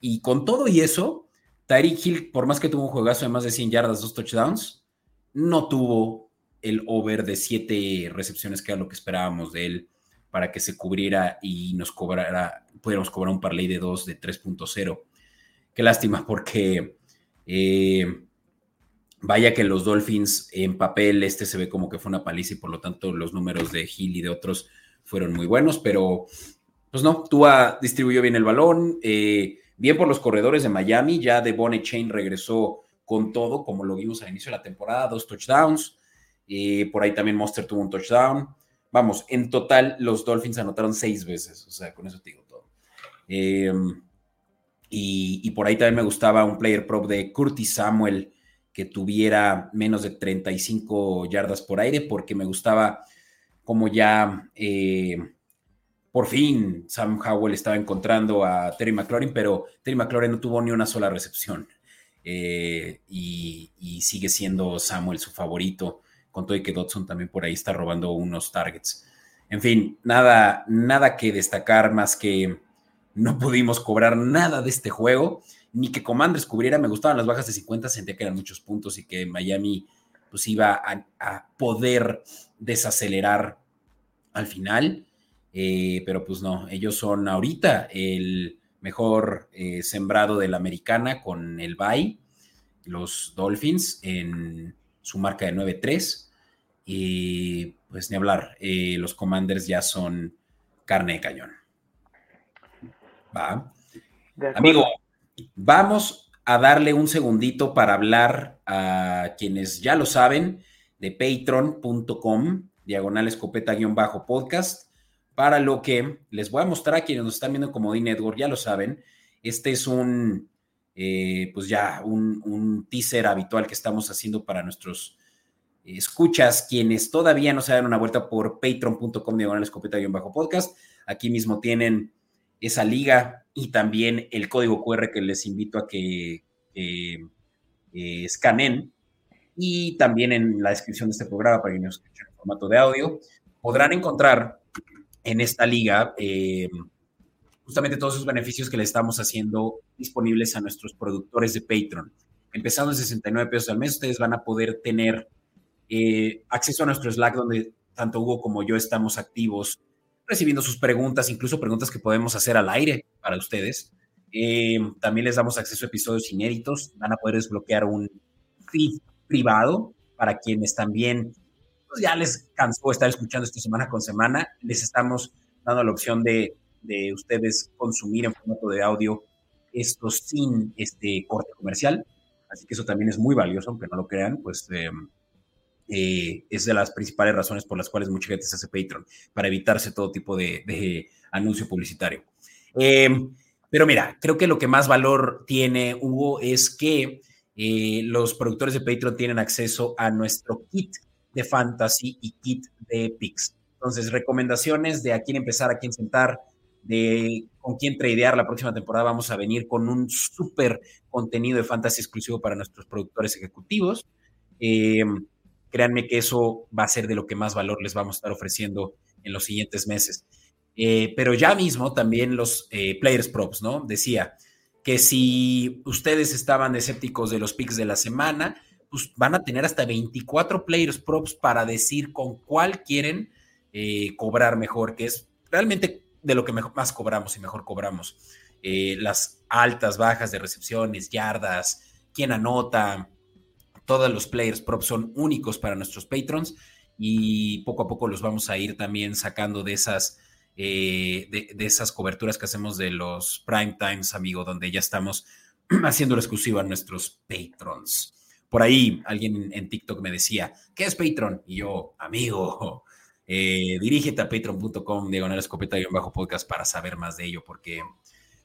Y con todo y eso, Tyreek Hill, por más que tuvo un juegazo de más de 100 yardas, dos touchdowns, no tuvo el over de siete recepciones, que era lo que esperábamos de él, para que se cubriera y nos cobrara, pudiéramos cobrar un parlay de 2 de 3.0. Qué lástima, porque eh, Vaya que los Dolphins en papel, este se ve como que fue una paliza y por lo tanto los números de Hill y de otros fueron muy buenos, pero pues no, Tua distribuyó bien el balón, eh, bien por los corredores de Miami, ya de Bonnie Chain regresó con todo, como lo vimos al inicio de la temporada, dos touchdowns, eh, por ahí también Monster tuvo un touchdown. Vamos, en total los Dolphins anotaron seis veces, o sea, con eso te digo todo. Em, y, y, por ahí también me gustaba un player prop de Curtis Samuel, que tuviera menos de 35 yardas por aire, porque me gustaba como ya eh, por fin Sam Howell estaba encontrando a Terry McLaurin, pero Terry McLaurin no tuvo ni una sola recepción. Eh, y, sigue siendo Samuel su favorito, con todo y que Dodson también por ahí está robando unos targets. En fin, nada, nada que destacar más que no pudimos cobrar nada de este juego ni que Commanders cubriera, me gustaban las bajas de 50, sentía que eran muchos puntos y que Miami pues iba a, poder desacelerar al final, eh, pero pues no, ellos son ahorita el mejor eh, sembrado de la americana con el Bay, los Dolphins en su marca de 9-3 y pues ni hablar, eh, los Commanders ya son carne de cañón. Va. Amigo, Vamos a darle un segundito para hablar a quienes ya lo saben de patreon.com, diagonal escopeta-podcast, para lo que les voy a mostrar a quienes nos están viendo como D-Network, ya lo saben, este es un, eh, pues ya, un, teaser habitual que estamos haciendo para nuestros escuchas, quienes todavía no se dan una vuelta por patreon.com, diagonal escopeta-podcast, aquí mismo tienen esa liga y también el código QR que les invito a que eh, escanen. Y también en la descripción de este programa, para que nos escuchen en formato de audio, podrán encontrar en esta liga eh, justamente todos esos beneficios que le estamos haciendo disponibles a nuestros productores de Patreon. Empezando en 69 pesos al mes, ustedes van a poder tener eh, acceso a nuestro Slack donde tanto Hugo como yo estamos activos recibiendo sus preguntas, incluso preguntas que podemos hacer al aire para ustedes. Eh, también les damos acceso a episodios inéditos. Van a poder desbloquear un feed privado para quienes también pues ya les cansó estar escuchando esta semana con semana. Les estamos dando la opción de, de ustedes consumir en formato de audio esto sin este corte comercial. Así que eso también es muy valioso, aunque no lo crean, pues eh, eh, es de las principales razones por las cuales mucha gente se hace Patreon, para evitarse todo tipo de, anuncio publicitario. Em, pero mira, creo que lo que más valor tiene Hugo es que eh, los productores de Patreon tienen acceso a nuestro kit de fantasy y kit de picks. Entonces, recomendaciones de a quién empezar, a quién sentar, de con quién tradear la próxima temporada. Vamos a venir con un súper contenido de fantasy exclusivo para nuestros productores ejecutivos. Eh, créanme que eso va a ser de lo que más valor les vamos a estar ofreciendo en los siguientes meses. Eh, pero ya mismo también los eh, players props, ¿no? Decía que si ustedes estaban escépticos de los picks de la semana, pues van a tener hasta 24 players props para decir con cuál quieren eh, cobrar mejor, que es realmente de lo que más cobramos y mejor cobramos. las altas, bajas de recepciones, yardas, quién anota, todos los players props son únicos para nuestros patrons y poco a poco los vamos a ir también sacando de esas, eh, de, esas coberturas que hacemos de los prime times, amigo, donde ya estamos haciendo exclusivo a nuestros patrons. Por ahí alguien en TikTok me decía, ¿qué es Patreon? Y yo, amigo, eh, dirígete a patreon.com, diagonal escopeta y bajo podcast para saber más de ello, porque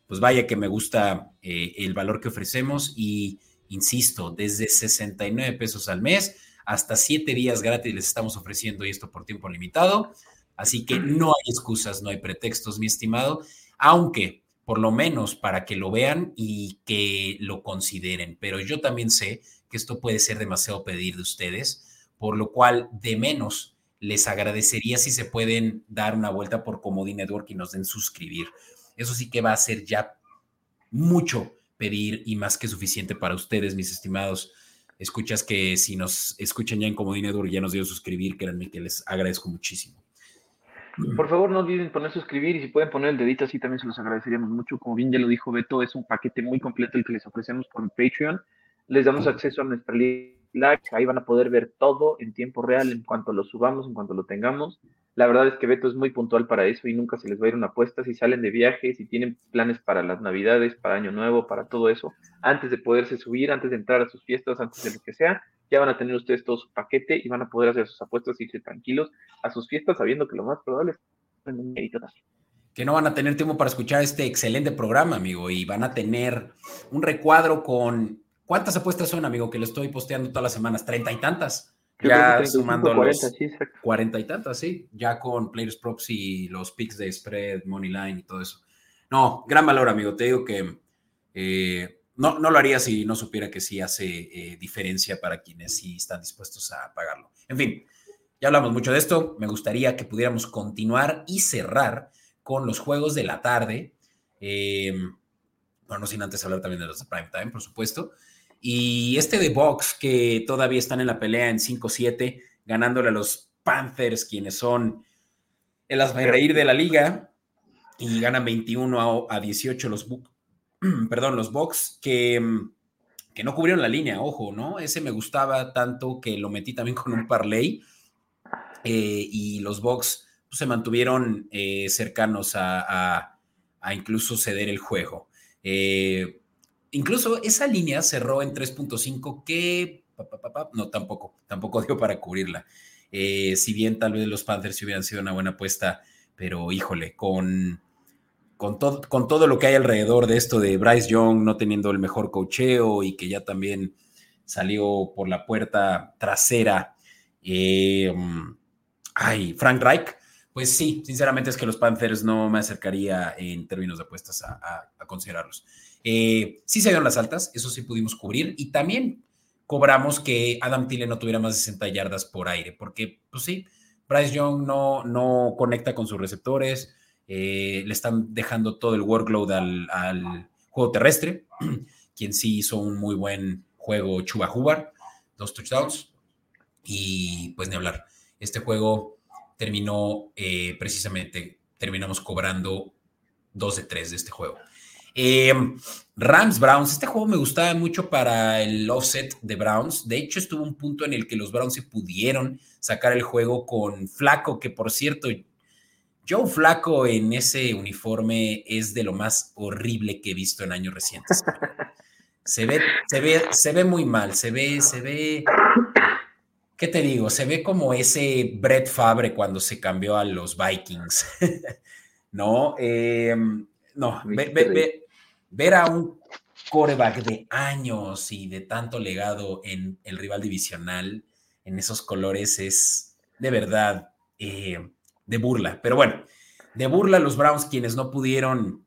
pues vaya que me gusta eh, el valor que ofrecemos y Insisto, desde 69 pesos al mes hasta 7 días gratis les estamos ofreciendo esto por tiempo limitado. Así que no hay excusas, no hay pretextos, mi estimado, aunque por lo menos para que lo vean y que lo consideren. Pero yo también sé que esto puede ser demasiado pedir de ustedes, por lo cual de menos les agradecería si se pueden dar una vuelta por Comodi Network y nos den suscribir. Eso sí que va a ser ya mucho pedir y más que suficiente para ustedes, mis estimados. Escuchas que si nos escuchan ya en Comodín ya nos dio suscribir, créanme que les agradezco muchísimo. Por favor, no olviden poner suscribir y si pueden poner el dedito así también se los agradeceríamos mucho. Como bien ya lo dijo Beto, es un paquete muy completo el que les ofrecemos por Patreon. Les damos acceso a nuestra Slack, ahí van a poder ver todo en tiempo real en cuanto lo subamos, en cuanto lo tengamos. La verdad es que Beto es muy puntual para eso y nunca se les va a ir una apuesta. Si salen de viaje, si tienen planes para las Navidades, para Año Nuevo, para todo eso, antes de poderse subir, antes de entrar a sus fiestas, antes de lo que sea, ya van a tener ustedes todo su paquete y van a poder hacer sus apuestas y irse tranquilos a sus fiestas, sabiendo que lo más probable es un que no van a tener tiempo para escuchar este excelente programa, amigo, y van a tener un recuadro con ¿cuántas apuestas son, amigo? Que le estoy posteando todas las semanas, treinta y tantas ya sumando 40, los 40 y tantas, sí, ya con Players Props y los picks de spread, money line y todo eso. No, gran valor, amigo. Te digo que eh, no, no lo haría si no supiera que sí hace eh, diferencia para quienes sí están dispuestos a pagarlo. En fin, ya hablamos mucho de esto. Me gustaría que pudiéramos continuar y cerrar con los juegos de la tarde. Eh, bueno, no sin antes hablar también de los de prime time, por supuesto. Y este de Box, que todavía están en la pelea en 5-7, ganándole a los Panthers, quienes son el reír de la liga, y ganan 21 a, 18 los, perdón, los Box, que, que no cubrieron la línea, ojo, ¿no? Ese me gustaba tanto que lo metí también con un parlay, eh, y los Box pues, se mantuvieron eh, cercanos a, a, incluso ceder el juego. Eh, Incluso esa línea cerró en 3.5 que no, tampoco, tampoco dio para cubrirla. Eh, si bien tal vez los Panthers hubieran sido una buena apuesta, pero híjole, con, con, todo, con todo lo que hay alrededor de esto de Bryce Young no teniendo el mejor cocheo y que ya también salió por la puerta trasera, eh, ay, Frank Reich, pues sí, sinceramente es que los Panthers no me acercaría en términos de apuestas a considerarlos. Eh, sí se dieron las altas, eso sí pudimos cubrir y también cobramos que Adam Thielen no tuviera más de 60 yardas por aire, porque pues sí, Bryce Young no, no conecta con sus receptores, le están dejando todo el workload al, juego terrestre, quien sí hizo un muy buen juego Chuba Hubar, dos touchdowns, y pues ni hablar. Este juego terminó precisamente, terminamos cobrando dos de tres de este juego. Eh, Rams Browns, este juego me gustaba mucho para el offset de Browns. De hecho, estuvo un punto en el que los Browns se pudieron sacar el juego con Flaco, que por cierto, Joe Flaco en ese uniforme es de lo más horrible que he visto en años recientes. Se ve, se ve, se ve muy mal, se ve, se ve. ¿Qué te digo? Se ve como ese Brett Fabre cuando se cambió a los Vikings. no, eh, no, ver a un coreback de años y de tanto legado en el rival divisional, en esos colores, es de verdad eh, de burla. Pero bueno, de burla los Browns, quienes no pudieron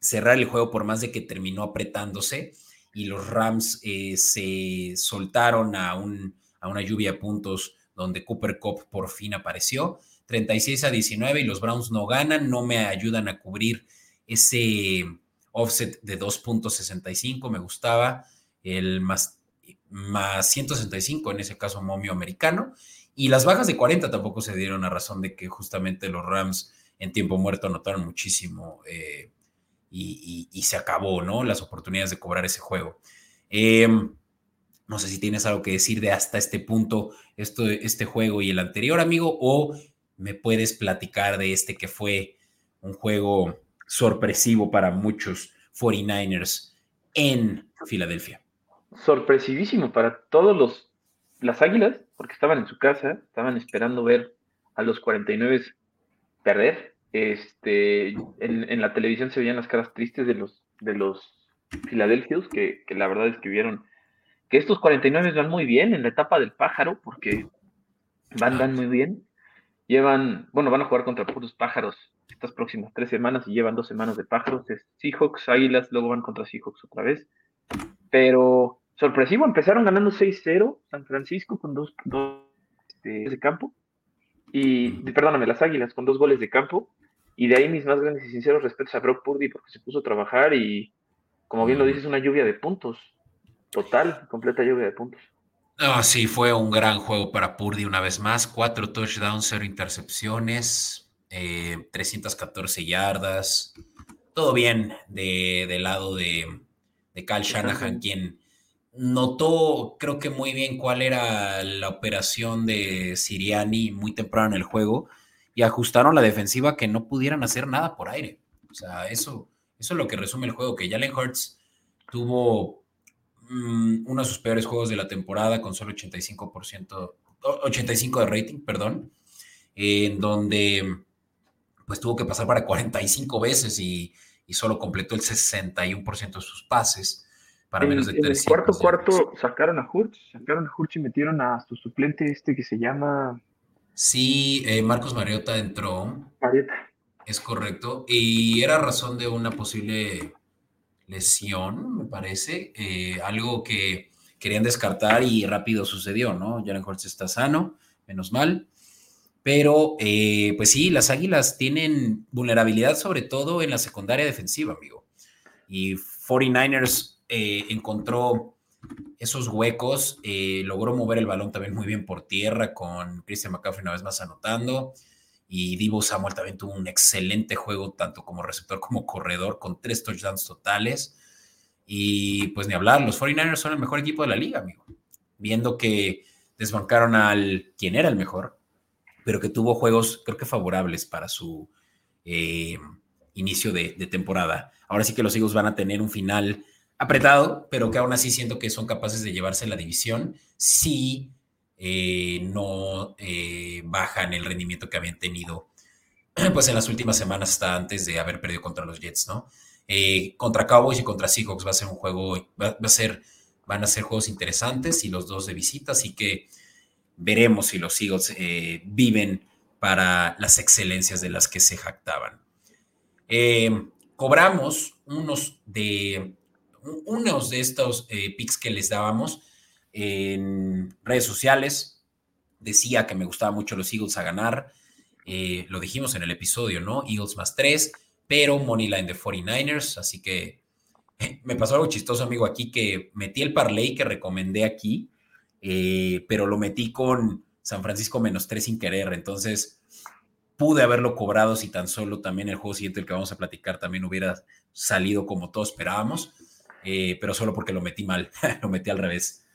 cerrar el juego por más de que terminó apretándose y los Rams eh, se soltaron a, un, a una lluvia de puntos donde Cooper Cup por fin apareció. 36 a 19 y los Browns no ganan, no me ayudan a cubrir ese offset de 2.65 me gustaba, el más, más 165 en ese caso momio americano, y las bajas de 40 tampoco se dieron a razón de que justamente los Rams en tiempo muerto anotaron muchísimo eh, y, se acabó, ¿no? Las oportunidades de cobrar ese juego. Em, no sé si tienes algo que decir de hasta este punto, esto, este juego y el anterior, amigo, o me puedes platicar de este que fue un juego sorpresivo para muchos 49ers en Filadelfia. Sorpresivísimo para todos los las Águilas, porque estaban en su casa, estaban esperando ver a los 49 perder. Este, en, la televisión se veían las caras tristes de los de los Philadelphians, que, que la verdad es que vieron que estos 49 van muy bien en la etapa del pájaro, porque van, van muy bien. Llevan, bueno, van a jugar contra puros pájaros estas próximas tres semanas y llevan dos semanas de pájaros. Es Seahawks, Águilas, luego van contra Seahawks otra vez. Pero sorpresivo, empezaron ganando 6-0 San Francisco con dos, dos este, de campo. Y, perdóname, las Águilas con dos goles de campo. Y de ahí mis más grandes y sinceros respetos a Brock Purdy porque se puso a trabajar y, como bien lo dices, una lluvia de puntos. Total, completa lluvia de puntos. Ah, sí, fue un gran juego para Purdy una vez más. Cuatro touchdowns, cero intercepciones. 314 eh, yardas, todo bien de, del lado de, de Cal Shanahan, quien notó, creo que muy bien cuál era la operación de Siriani muy temprano en el juego y ajustaron la defensiva que no pudieran hacer nada por aire. O sea, eso, eso es lo que resume el juego, que Jalen Hurts tuvo mm, uno de sus peores juegos de la temporada con solo 85%, 85 de rating, perdón, en donde pues tuvo que pasar para 45 veces y, solo completó el 61% de sus pases para menos de En el cuarto cuarto sacaron a Hurts, sacaron a Hurts y metieron a su suplente este que se llama... Sí, eh, Marcos Mariota entró. Mariota. Es correcto. Y era razón de una posible lesión, me parece. Eh, algo que querían descartar y rápido sucedió, ¿no? Jalen Hurts está sano, menos mal. Pero, eh, pues sí, las Águilas tienen vulnerabilidad sobre todo en la secundaria defensiva, amigo. Y 49ers eh, encontró esos huecos, eh, logró mover el balón también muy bien por tierra con Christian McCaffrey una vez más anotando. Y Divo Samuel también tuvo un excelente juego, tanto como receptor como corredor, con tres touchdowns totales. Y pues ni hablar, los 49ers son el mejor equipo de la liga, amigo. Viendo que desbancaron al quien era el mejor, pero que tuvo juegos, creo que favorables para su eh, inicio de, temporada. Ahora sí que los Eagles van a tener un final apretado, pero que aún así siento que son capaces de llevarse la división si eh, no eh, bajan el rendimiento que habían tenido pues en las últimas semanas hasta antes de haber perdido contra los Jets, ¿no? contra Cowboys y contra Seahawks va a ser un juego, va, a ser, van a ser juegos interesantes y los dos de visita, así que veremos si los Eagles eh, viven para las excelencias de las que se jactaban. Eh, cobramos unos de, unos de estos eh, picks que les dábamos en redes sociales. Decía que me gustaba mucho los Eagles a ganar. Eh, lo dijimos en el episodio, ¿no? Eagles más 3, pero Moneyline de 49ers, así que me pasó algo chistoso, amigo, aquí que metí el parlay que recomendé aquí, eh, pero lo metí con San Francisco menos 3 sin querer, entonces pude haberlo cobrado si tan solo también el juego siguiente, el que vamos a platicar, también hubiera salido como todos esperábamos, eh, pero solo porque lo metí mal, lo metí al revés.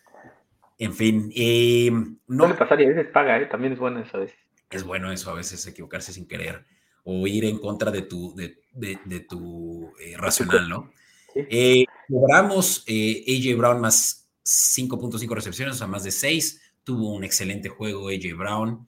En fin, eh, no. le pasar y a veces paga, ¿eh? también es bueno eso a veces. Es bueno eso, a veces equivocarse sin querer o ir en contra de tu, de, de, tu eh, racional, ¿no? Eh, logramos AJ Brown más 5.5 recepciones, o sea, más de 6. Tuvo un excelente juego AJ Brown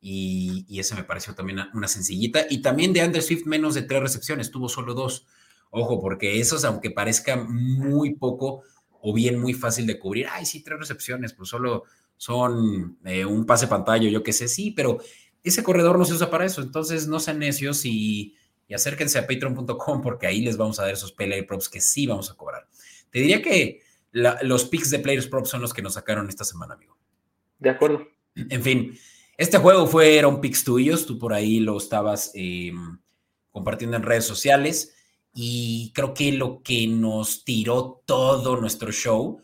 y, y esa me pareció también una, sencillita. Y también de Andrew Swift menos de 3 recepciones, tuvo solo 2. Ojo, porque esos, aunque parezca muy poco, o bien muy fácil de cubrir. Ay, sí, tres recepciones, pues solo son eh, un pase pantalla, yo qué sé, sí, pero ese corredor no se usa para eso. Entonces, no sean necios y, acérquense a patreon.com porque ahí les vamos a dar esos player props que sí vamos a cobrar. Te diría que los picks de players props son los que nos sacaron esta semana, amigo. De acuerdo. En fin, este juego fue, un picks tuyos, tú por ahí lo estabas em, compartiendo en redes sociales. Y creo que lo que nos tiró todo nuestro show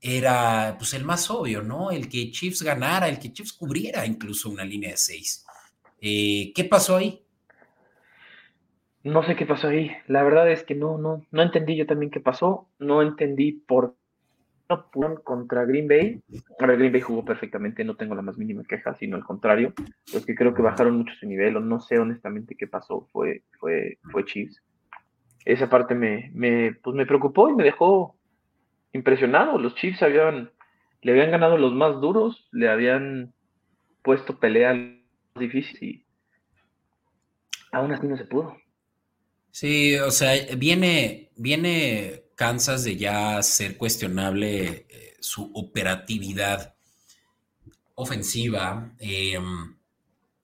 era pues el más obvio, ¿no? El que Chiefs ganara, el que Chiefs cubriera incluso una línea de seis. Eh, ¿Qué pasó ahí? No sé qué pasó ahí. La verdad es que no, no, no entendí yo también qué pasó. No entendí por no contra Green Bay. Ahora Green Bay jugó perfectamente, no tengo la más mínima queja, sino al contrario. Los que creo que bajaron mucho su nivel, o no sé honestamente qué pasó, fue, fue, fue Chiefs esa parte me, me, pues me preocupó y me dejó impresionado. Los Chiefs habían, le habían ganado los más duros, le habían puesto pelea difícil y aún así no se pudo. Sí, o sea, viene, viene Kansas de ya ser cuestionable eh, su operatividad ofensiva, em,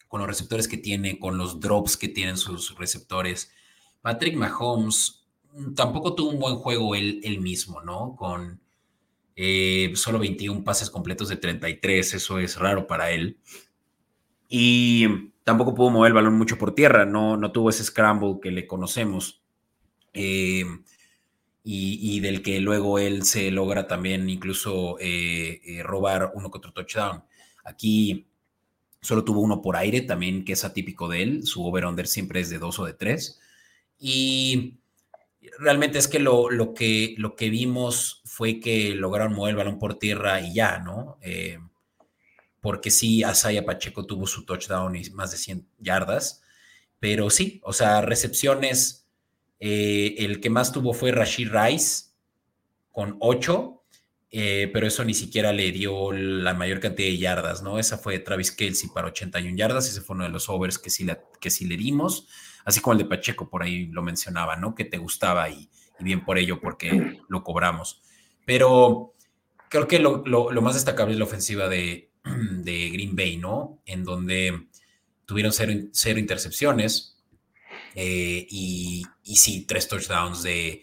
con los receptores que tiene, con los drops que tienen sus receptores. Patrick Mahomes mm, tampoco tuvo un buen juego él, mismo, ¿no? Con eh, solo 21 pases completos de 33, eso es raro para él. Y tampoco pudo mover el balón mucho por tierra, no, no tuvo ese scramble que le conocemos. Eh, y, del que luego él se logra también incluso eh, robar uno otro touchdown. Aquí solo tuvo uno por aire, también que es atípico de él. Su over-under siempre es de dos o de tres. Y realmente es que lo, lo que lo que vimos fue que lograron mover el balón por tierra y ya, ¿no? Eh, porque sí, Asaya Pacheco tuvo su touchdown y más de 100 yardas, pero sí, o sea, recepciones, eh, el que más tuvo fue Rashid Rice con 8, eh, pero eso ni siquiera le dio la mayor cantidad de yardas, ¿no? Esa fue Travis Kelsey para 81 yardas, ese fue uno de los overs que sí, que sí le dimos así como el de Pacheco por ahí lo mencionaba, ¿no? Que te gustaba y, bien por ello porque lo cobramos. Pero creo que lo, más destacable es la ofensiva de, Green Bay, ¿no? En donde tuvieron cero, intercepciones eh, y, sí, tres touchdowns de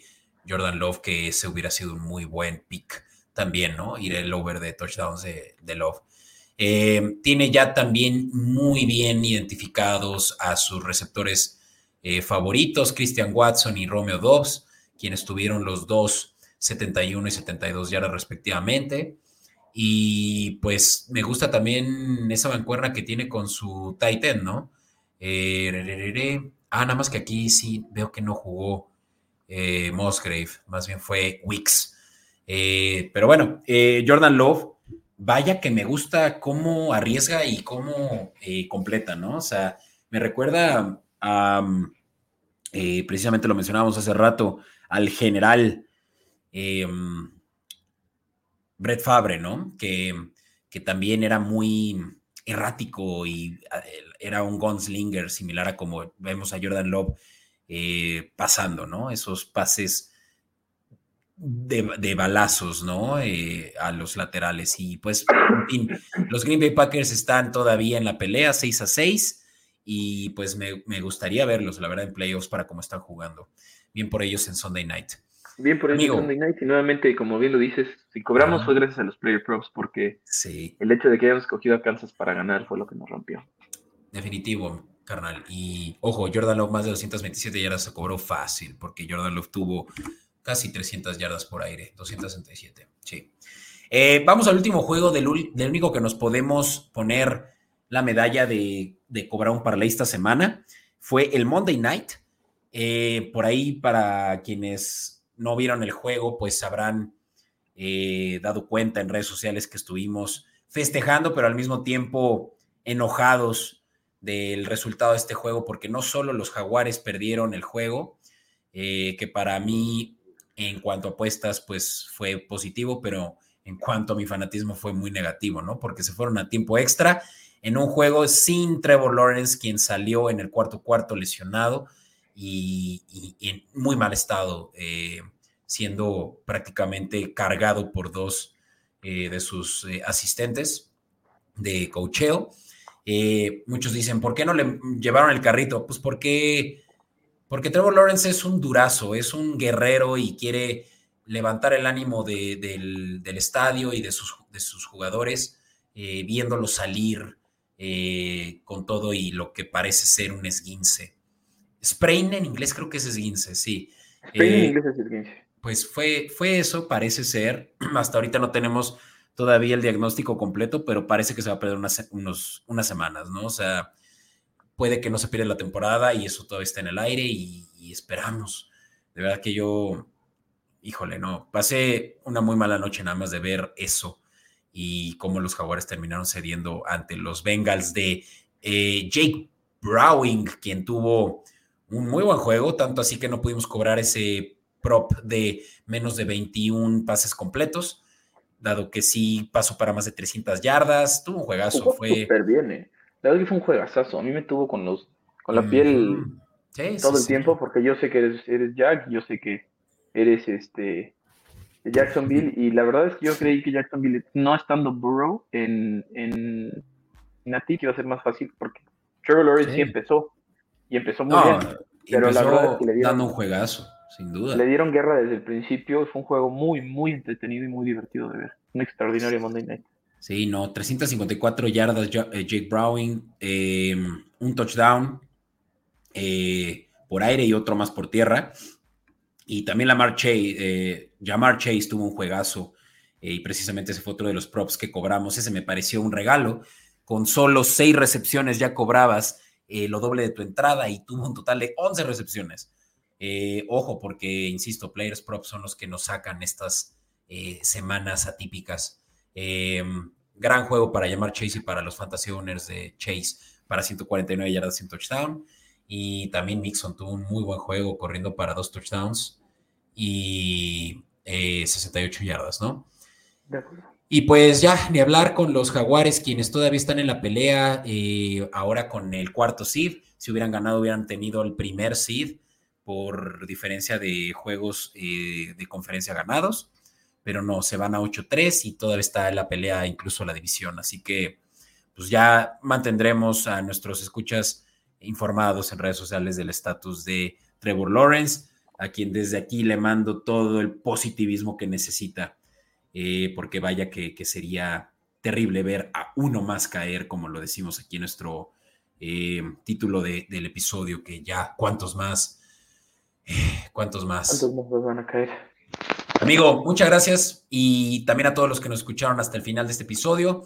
Jordan Love, que ese hubiera sido un muy buen pick también, ¿no? Ir el over de touchdowns de, Love. Eh, tiene ya también muy bien identificados a sus receptores eh, favoritos, Christian Watson y Romeo Dobbs, quienes tuvieron los dos 71 y 72 yardas respectivamente. Y pues me gusta también esa bancuerna que tiene con su Titan, ¿no? Ah, nada más que aquí sí veo que no jugó eh, Musgrave, más bien fue Wicks. pero bueno, Jordan Love, vaya que me gusta cómo arriesga y cómo completa, ¿no? O sea, me recuerda eh, precisamente lo mencionábamos hace rato, al general em, Brett Fabre, ¿no? Que, que, también era muy errático y eh, era un gunslinger similar a como vemos a Jordan Love eh, pasando, ¿no? Esos pases de, balazos, ¿no? a los laterales. Y pues, en fin, los Green Bay Packers están todavía en la pelea, 6 a 6 y pues me, gustaría verlos, la verdad, en playoffs para cómo están jugando. Bien por ellos en Sunday Night. Bien por ellos en Sunday Night y nuevamente, como bien lo dices, si cobramos fue gracias a los player props porque sí. el hecho de que hayamos escogido a Kansas para ganar fue lo que nos rompió. Definitivo. carnal. Y ojo, Jordan Love más de 227 yardas se cobró fácil, porque Jordan Love tuvo casi 300 yardas por aire, 267, sí. Eh, vamos al último juego del, único que nos podemos poner la medalla de, cobrar un parlay esta semana. Fue el Monday Night. Eh, por ahí, para quienes no vieron el juego, pues habrán eh, dado cuenta en redes sociales que estuvimos festejando, pero al mismo tiempo enojados del resultado de este juego, porque no solo los jaguares perdieron el juego, que para mí en cuanto a apuestas, pues fue positivo, pero en cuanto a mi fanatismo fue muy negativo, ¿no? Porque se fueron a tiempo extra en un juego sin Trevor Lawrence, quien salió en el cuarto cuarto lesionado y, en muy mal estado, eh, siendo prácticamente cargado por dos eh, de sus eh, asistentes de cocheo. Muchos dicen, ¿por qué no le llevaron el carrito? Pues porque, porque Trevor Lawrence es un durazo, es un guerrero y quiere levantar el ánimo del, estadio y de sus, de sus jugadores, eh, viéndolo salir eh, con todo y lo que parece ser un esguince. Sprain en inglés creo que es esguince, sí. Sprain en eh, inglés es esguince. Pues fue, fue eso, parece ser. Hasta ahorita no tenemos todavía el diagnóstico completo, pero parece que se va a perder unas, unas semanas, ¿no? O sea, puede que no se pierda la temporada y eso todavía está en el aire y esperamos. De verdad que yo híjole, no, pasé una muy mala noche nada más de ver eso y cómo los jaguares terminaron cediendo ante los Bengals de eh, Jake Browning, quien tuvo un muy buen juego, tanto así que no pudimos cobrar ese prop de menos de 21 pases completos, dado que sí pasó para más de 300 yardas, tuvo un juegazo, fue... Súper bien, eh. La verdad que fue un juegazazo, a mí me tuvo con los con la piel todo el tiempo, porque yo sé que eres, eres Jack, yo sé que eres este de Jacksonville y la verdad es que yo creí que Jacksonville no estando Burrow en, en Nati iba a ser más fácil porque Trevor Lawrence sí, empezó y empezó muy bien pero la verdad es que le dieron dando un juegazo sin duda le dieron guerra desde el principio fue un juego muy muy entretenido y muy divertido de ver un extraordinario Monday Night Sí, no, 354 yardas eh, Jake Browning, eh, un touchdown eh, por aire y otro más por tierra. Y también Lamar Chase, eh, Jamar Chase tuvo un juegazo eh, y precisamente ese fue otro de los props que cobramos. Ese me pareció un regalo. Con solo seis recepciones ya cobrabas lo doble de tu entrada y tuvo un total de 11 recepciones. Ojo, porque, insisto, Players Props son los que nos sacan estas semanas atípicas. gran juego para llamar Chase y para los fantasy owners de Chase para 149 yardas sin touchdown. Y también Mixon tuvo un muy buen juego corriendo para dos touchdowns y 68 eh, yardas, ¿no? Y pues ya, ni hablar con los Jaguares, quienes todavía están en la pelea, eh, ahora con el cuarto seed. Si hubieran ganado, hubieran tenido el primer seed por diferencia de juegos eh, de conferencia ganados, pero no, se van a 8-3 y todavía está la pelea, incluso la división. Así que, pues ya mantendremos a nuestros escuchas informados en redes sociales del estatus de Trevor Lawrence, a quien desde aquí le mando todo el positivismo que necesita, eh, porque vaya que, sería terrible ver a uno más caer, como lo decimos aquí en nuestro eh, título del episodio, que ya cuántos más, cuántos más. ¿Cuántos más van a caer? Amigo, muchas gracias y también a todos los que nos escucharon hasta el final de este episodio.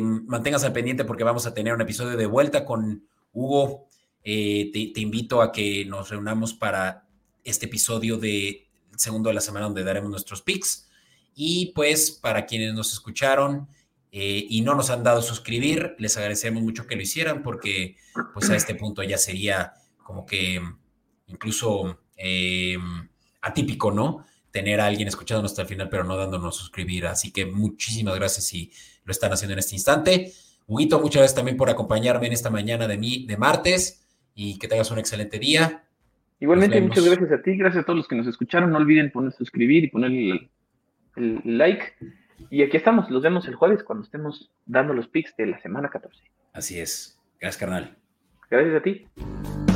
manténgase al pendiente porque vamos a tener un episodio de vuelta con Hugo, eh, te, invito a que nos reunamos para este episodio de segundo de la semana donde daremos nuestros picks. Y pues para quienes nos escucharon eh, y no nos han dado suscribir, les agradecemos mucho que lo hicieran porque pues a este punto ya sería como que incluso eh, atípico, ¿no? Tener a alguien escuchándonos hasta el final pero no dándonos suscribir. Así que muchísimas gracias si lo están haciendo en este instante. Huguito, muchas gracias también por acompañarme en esta mañana de, mí, de martes y que tengas un excelente día. Igualmente, muchas gracias a ti, gracias a todos los que nos escucharon. No olviden poner suscribir y poner el, like. Y aquí estamos, los vemos el jueves cuando estemos dando los pics de la semana 14. Así es. Gracias, carnal. Gracias a ti.